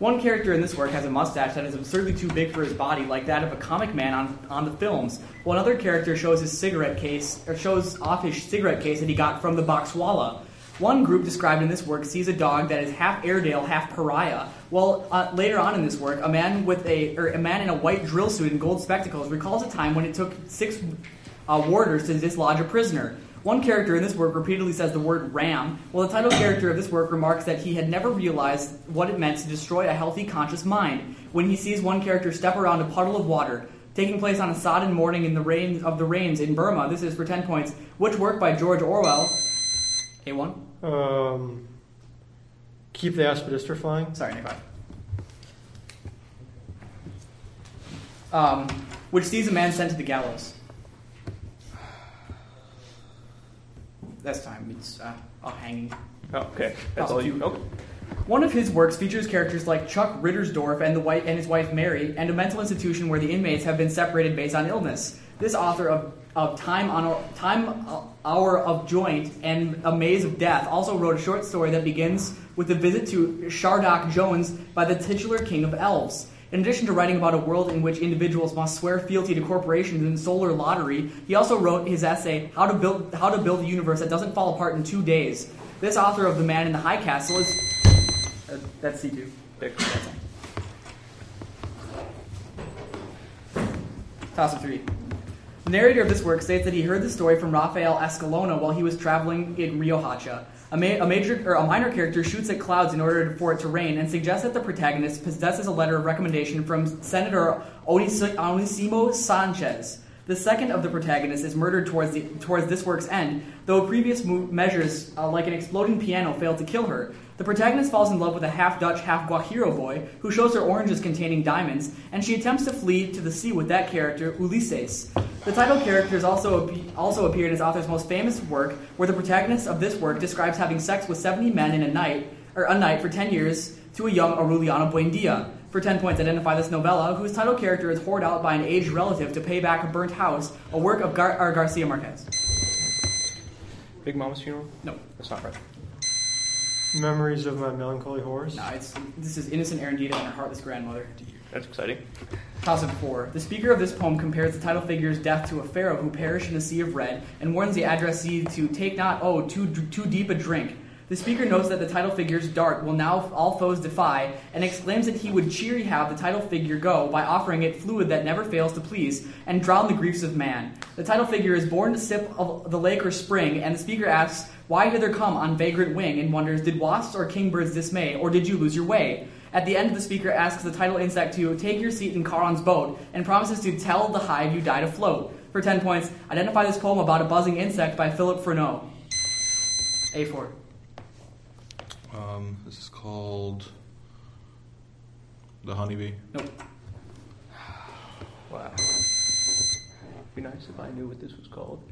One character in this work has a mustache that is absurdly too big for his body, like that of a comic man on, on the films. While another character shows his cigarette case, or shows off his cigarette case that he got from the Boxwalla. One group described in this work sees a dog that is half Airedale, half pariah. Well, uh, later on in this work, a man with a or a man in a white drill suit and gold spectacles recalls a time when it took six uh, warders to dislodge a prisoner. One character in this work repeatedly says the word ram, while the title character of this work remarks that he had never realized what it meant to destroy a healthy, conscious mind when he sees one character step around a puddle of water. Taking place on a sodden morning in the rain of the rains in Burma, this is for 10 points. Which work by George Orwell? A1? Um, keep the aspidistra flying. Sorry, Nick. Um, which sees a man sent to the gallows. That's time. It's uh, a hanging. Oh, okay. That's all you. Okay. One of his works features characters like Chuck Rittersdorf and the white and his wife Mary, and a mental institution where the inmates have been separated based on illness. This author of, of Time on Time Hour of Joint and A Maze of Death also wrote a short story that begins with a visit to Shadrach Jones by the titular king of elves. In addition to writing about a world in which individuals must swear fealty to corporations and solar lottery, he also wrote his essay "How to Build How to Build a Universe That Doesn't Fall Apart in Two Days." This author of *The Man in the High Castle* is uh, that's C two. Toss of three. The narrator of this work states that he heard the story from Rafael Escalona while he was traveling in Riohacha. A, ma- a, major or a minor character shoots at clouds in order for it to rain and suggests that the protagonist possesses a letter of recommendation from Senator Onisimo Sanchez. The second of the protagonists is murdered towards, the, towards this work's end, though previous mo- measures, uh, like an exploding piano, failed to kill her. The protagonist falls in love with a half Dutch, half Guajiro boy who shows her oranges containing diamonds, and she attempts to flee to the sea with that character, Ulysses. The title characters also, also appear in his author's most famous work, where the protagonist of this work describes having sex with 70 men in a night, or a night for 10 years to a young Aureliano Buendia. For 10 points, identify this novella, whose title character is hoarded out by an aged relative to pay back a burnt house, a work of Gar- Garcia Marquez. Big Mama's funeral? No. That's not right. Memories of my melancholy horse. No, it's, this is Innocent Erendira and her heartless grandmother. That's exciting. Of four. The speaker of this poem compares the title figure's death to a pharaoh who perished in a sea of red and warns the addressee to take not, oh, too, too deep a drink. The speaker notes that the title figure's dart will now all foes defy, and exclaims that he would cheery have the title figure go by offering it fluid that never fails to please and drown the griefs of man. The title figure is born to sip of the lake or spring, and the speaker asks, Why hither come on vagrant wing? and wonders, Did wasps or kingbirds dismay, or did you lose your way? At the end, the speaker asks the title insect to take your seat in Charon's boat and promises to tell the hive you died afloat. For 10 points, identify this poem about a buzzing insect by Philip Freneau. A4. Um, this is called The Honeybee. Nope. Wow. It'd Be nice if I knew what this was called.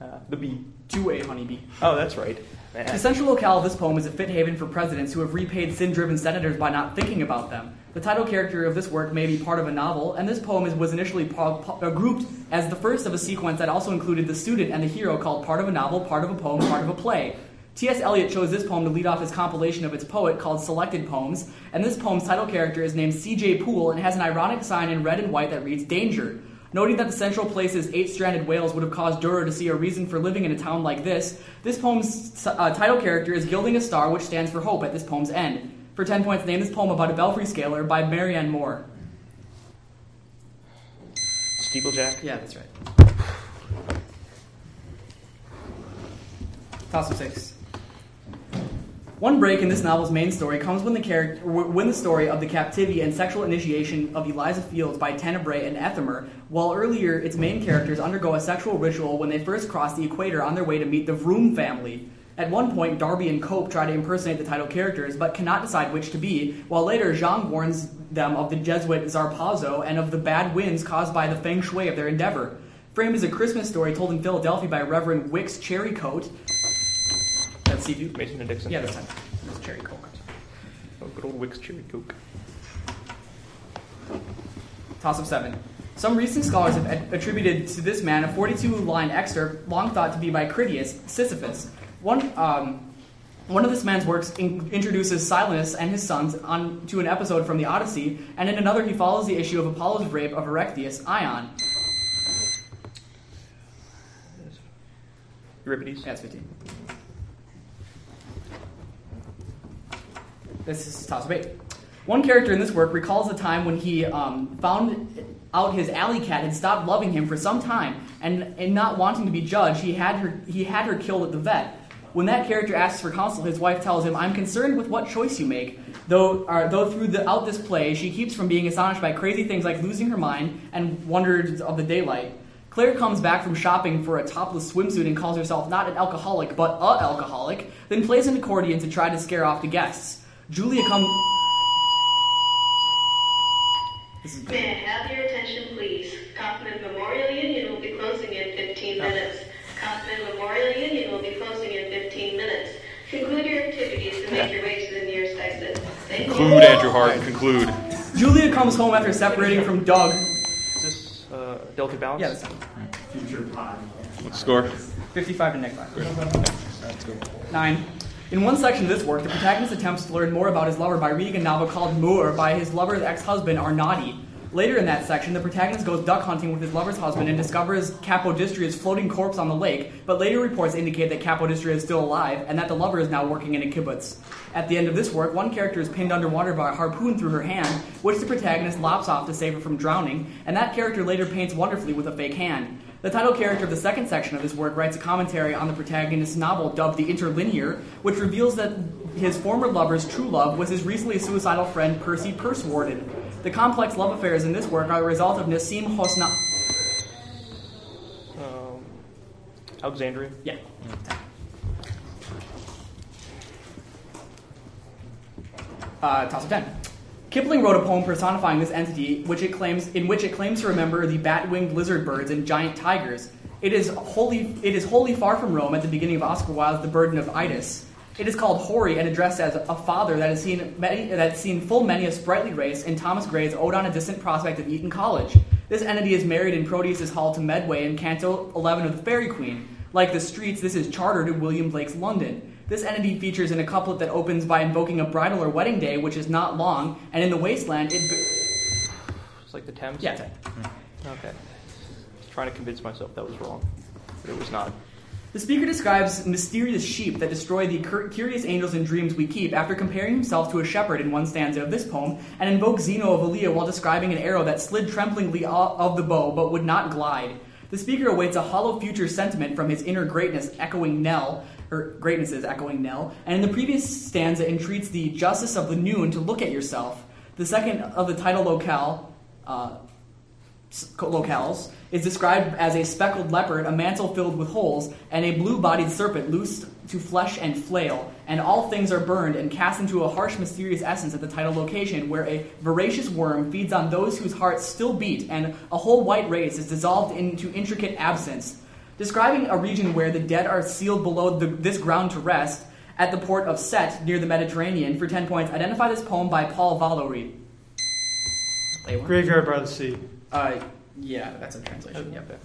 Uh, the bee. Two-way honeybee. Oh, that's right. Man. The central locale of this poem is a fit haven for presidents who have repaid sin driven senators by not thinking about them. The title character of this work may be part of a novel, and this poem is, was initially po- po- uh, grouped as the first of a sequence that also included the student and the hero called part of a novel, part of a poem, part of a play. T.S. Eliot chose this poem to lead off his compilation of its poet called Selected Poems, and this poem's title character is named C.J. Poole and has an ironic sign in red and white that reads Danger. Noting that the central place's eight stranded whales would have caused Durer to see a reason for living in a town like this, this poem's uh, title character is gilding a star which stands for hope at this poem's end. For 10 points, name this poem about a belfry scaler by Marianne Moore. Steeplejack? Yeah, that's right. Toss of six. One break in this novel's main story comes when the character, when the story of the captivity and sexual initiation of Eliza Fields by Tenebrae and Ethelmer, while earlier its main characters undergo a sexual ritual when they first cross the equator on their way to meet the Vroom family. At one point, Darby and Cope try to impersonate the title characters, but cannot decide which to be, while later Zhang warns them of the Jesuit Zarpazo and of the bad winds caused by the feng shui of their endeavor. Framed is a Christmas story told in Philadelphia by Reverend Wicks Cherrycoke. That's C2. Mason and Dixon? Yeah, this time. Cherry Coke. Oh, good old Wicks Cherry Coke. Toss of seven. Some recent scholars have at- attributed to this man a 42 line excerpt long thought to be by Critias, Sisyphus. One, um, One of this man's works in- introduces Silenus and his sons on to an episode from the Odyssey, and in another he follows the issue of Apollo's rape of Erechtheus, Ion. Euripides. Yeah, it's 15. This is toss eight. One character in this work recalls the time when he um, found out his alley cat had stopped loving him for some time, and, and not wanting to be judged, he had her he had her killed at the vet. When that character asks for counsel, his wife tells him, "I'm concerned with what choice you make." Though, uh, though throughout this play, she keeps from being astonished by crazy things like losing her mind and wonders of the daylight. Claire comes back from shopping for a topless swimsuit and calls herself not an alcoholic, but a alcoholic, then plays an accordion to try to scare off the guests. Julia comes. This is May I have your attention, please? Coffman Memorial Union will be closing in 15 minutes. Coffman Memorial Union will be closing in 15 minutes. Conclude your activities and make your way to the nearest exit. Thank you. Conclude, Andrew Hart. Conclude. Julia comes home after separating from Doug. Is this uh, Delicate Balance? Yeah, that's What's the score? 55 to negative 5. 9. In one section of this work, the protagonist attempts to learn more about his lover by reading a novel called Moeurs by his lover's ex husband, Arnauti. Later in that section, the protagonist goes duck hunting with his lover's husband and discovers Capodistria's floating corpse on the lake, but later reports indicate that Capodistria is still alive and that the lover is now working in a kibbutz. At the end of this work, one character is pinned underwater by a harpoon through her hand, which the protagonist lops off to save her from drowning, and that character later paints wonderfully with a fake hand. The title character of the second section of this work writes a commentary on the protagonist's novel dubbed The Interlinear, which reveals that his former lover's true love was his recently suicidal friend Percy Pursewarden. The complex love affairs in this work are the result of Nassim Hosna. Um, Alexandria. Yeah. Uh, toss of ten. Kipling wrote a poem personifying this entity, which it claims, in which it claims to remember the bat-winged lizard birds and giant tigers. It is wholly, it is wholly far from Rome at the beginning of Oscar Wilde's *The Burden of Itys*. It is called hoary and addressed as a father that has seen many, that has seen full many a sprightly race in Thomas Gray's Ode on a Distant Prospect of Eton College. This entity is married in Proteus's Hall to Medway in Canto 11 of the Faerie Queene. Like the streets, this is chartered in William Blake's London. This entity features in a couplet that opens by invoking a bridal or wedding day, which is not long, and in the wasteland, it. It's like the Thames. Yeah. Okay. I was trying to convince myself that was wrong, but it was not. The speaker describes mysterious sheep that destroy the cur- curious angels and dreams we keep after comparing himself to a shepherd in one stanza of this poem, and invokes Zeno of Elea while describing an arrow that slid tremblingly of the bow but would not glide. The speaker awaits a hollow future sentiment from his inner greatness echoing knell, or greatnesses echoing knell, and in the previous stanza entreats the justice of the noon to look at yourself. The second of the title locale, uh, locales is described as a speckled leopard, a mantle filled with holes, and a blue bodied serpent loosed to flesh and flail. And all things are burned and cast into a harsh, mysterious essence at the title location, where a voracious worm feeds on those whose hearts still beat, and a whole white race is dissolved into intricate absence. Describing a region where the dead are sealed below the, this ground to rest, at the port of Sète near the Mediterranean, for 10 points, identify this poem by Paul Valery. Graveyard by the Sea. Uh, yeah, that's a translation. Yep. Okay.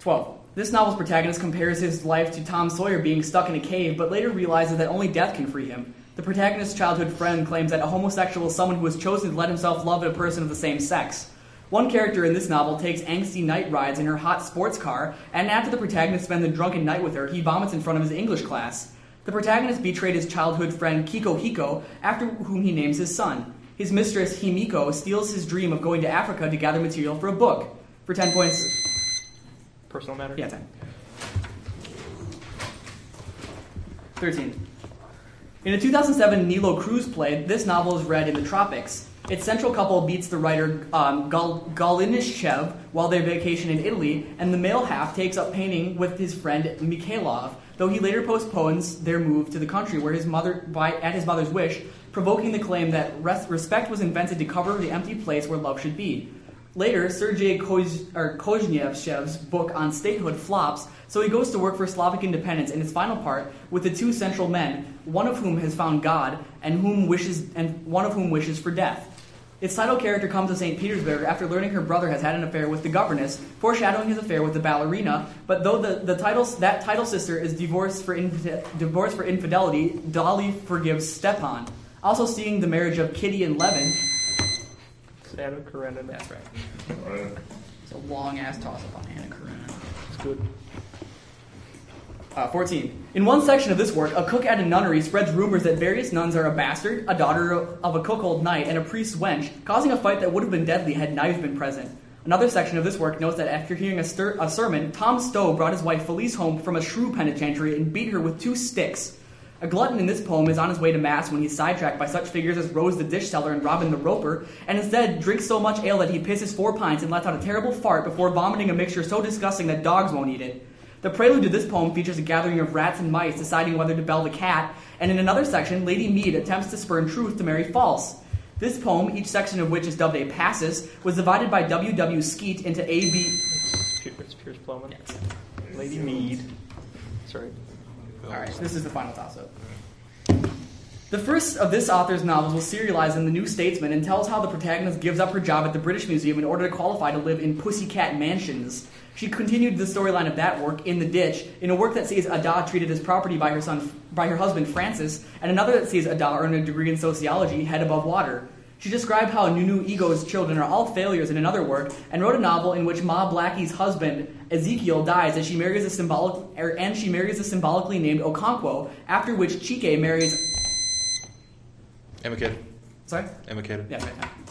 12. This novel's protagonist compares his life to Tom Sawyer being stuck in a cave, but later realizes that only death can free him. The protagonist's childhood friend claims that a homosexual is someone who has chosen to let himself love a person of the same sex. One character in this novel takes angsty night rides in her hot sports car, and after the protagonist spends a drunken night with her, he vomits in front of his English class. The protagonist betrayed his childhood friend Kikuhiko, after whom he names his son. His mistress, Himiko, steals his dream of going to Africa to gather material for a book. For 10 points, Personal matter. yeah, 10. 13. In a 2007 Nilo Cruz play, this novel is read in the tropics. Its central couple beats the writer um, Gal- Golenishchev while they vacation in Italy, and the male half takes up painting with his friend Mikhailov, though he later postpones their move to the country where his mother, by, at his mother's wish, provoking the claim that res- respect was invented to cover the empty place where love should be. Later, Sergei Koz- book on statehood flops, so he goes to work for Slavic independence in its final part with the two central men, one of whom has found God and whom wishes and one of whom wishes for death. Its title character comes to St. Petersburg after learning her brother has had an affair with the governess, foreshadowing his affair with the ballerina. But though the, the title, that title sister is divorced for, infide- divorced for infidelity, Dolly forgives Stepan. Also seeing the marriage of Kitty and Levin. Anna Karenina. That's right. It's a long ass toss up on Anna Karenina. It's good. Uh, 14. In one section of this work, a cook at a nunnery spreads rumors that various nuns are a bastard, a daughter of a cuckold knight, and a priest's wench, causing a fight that would have been deadly had knives been present. Another section of this work notes that after hearing a, stir- a sermon, Tom Stowe brought his wife Felice home from a shrew penitentiary and beat her with two sticks. A glutton in this poem is on his way to Mass when he's sidetracked by such figures as Rose the dish seller and Robin the roper, and instead drinks so much ale that he pisses four pints and lets out a terrible fart before vomiting a mixture so disgusting that dogs won't eat it. The prelude to this poem features a gathering of rats and mice deciding whether to bell the cat, and in another section, Lady Meed attempts to spurn truth to marry false. This poem, each section of which is dubbed a passus, was divided by W. W. Skeat into A, B. It's, Piers Plowman. Lady Meed. Sorry. Alright, this is the final toss up. The first of this author's novels was serialized in The New Statesman and tells how the protagonist gives up her job at the British Museum in order to qualify to live in Pussycat Mansions. She continued the storyline of that work in The Ditch, in a work that sees Ada treated as property by her son, by her husband Francis, and another that sees Ada earn a degree in sociology, head above water. She described how Nnu Ego's children are all failures in another work, and wrote a novel in which Ma Blackie's husband Ezekiel dies as she marries a symbolic, er, and she marries a symbolically named Okonkwo. After which Chike marries. Emma Kid. Sorry. Emma Kid. Yeah, right.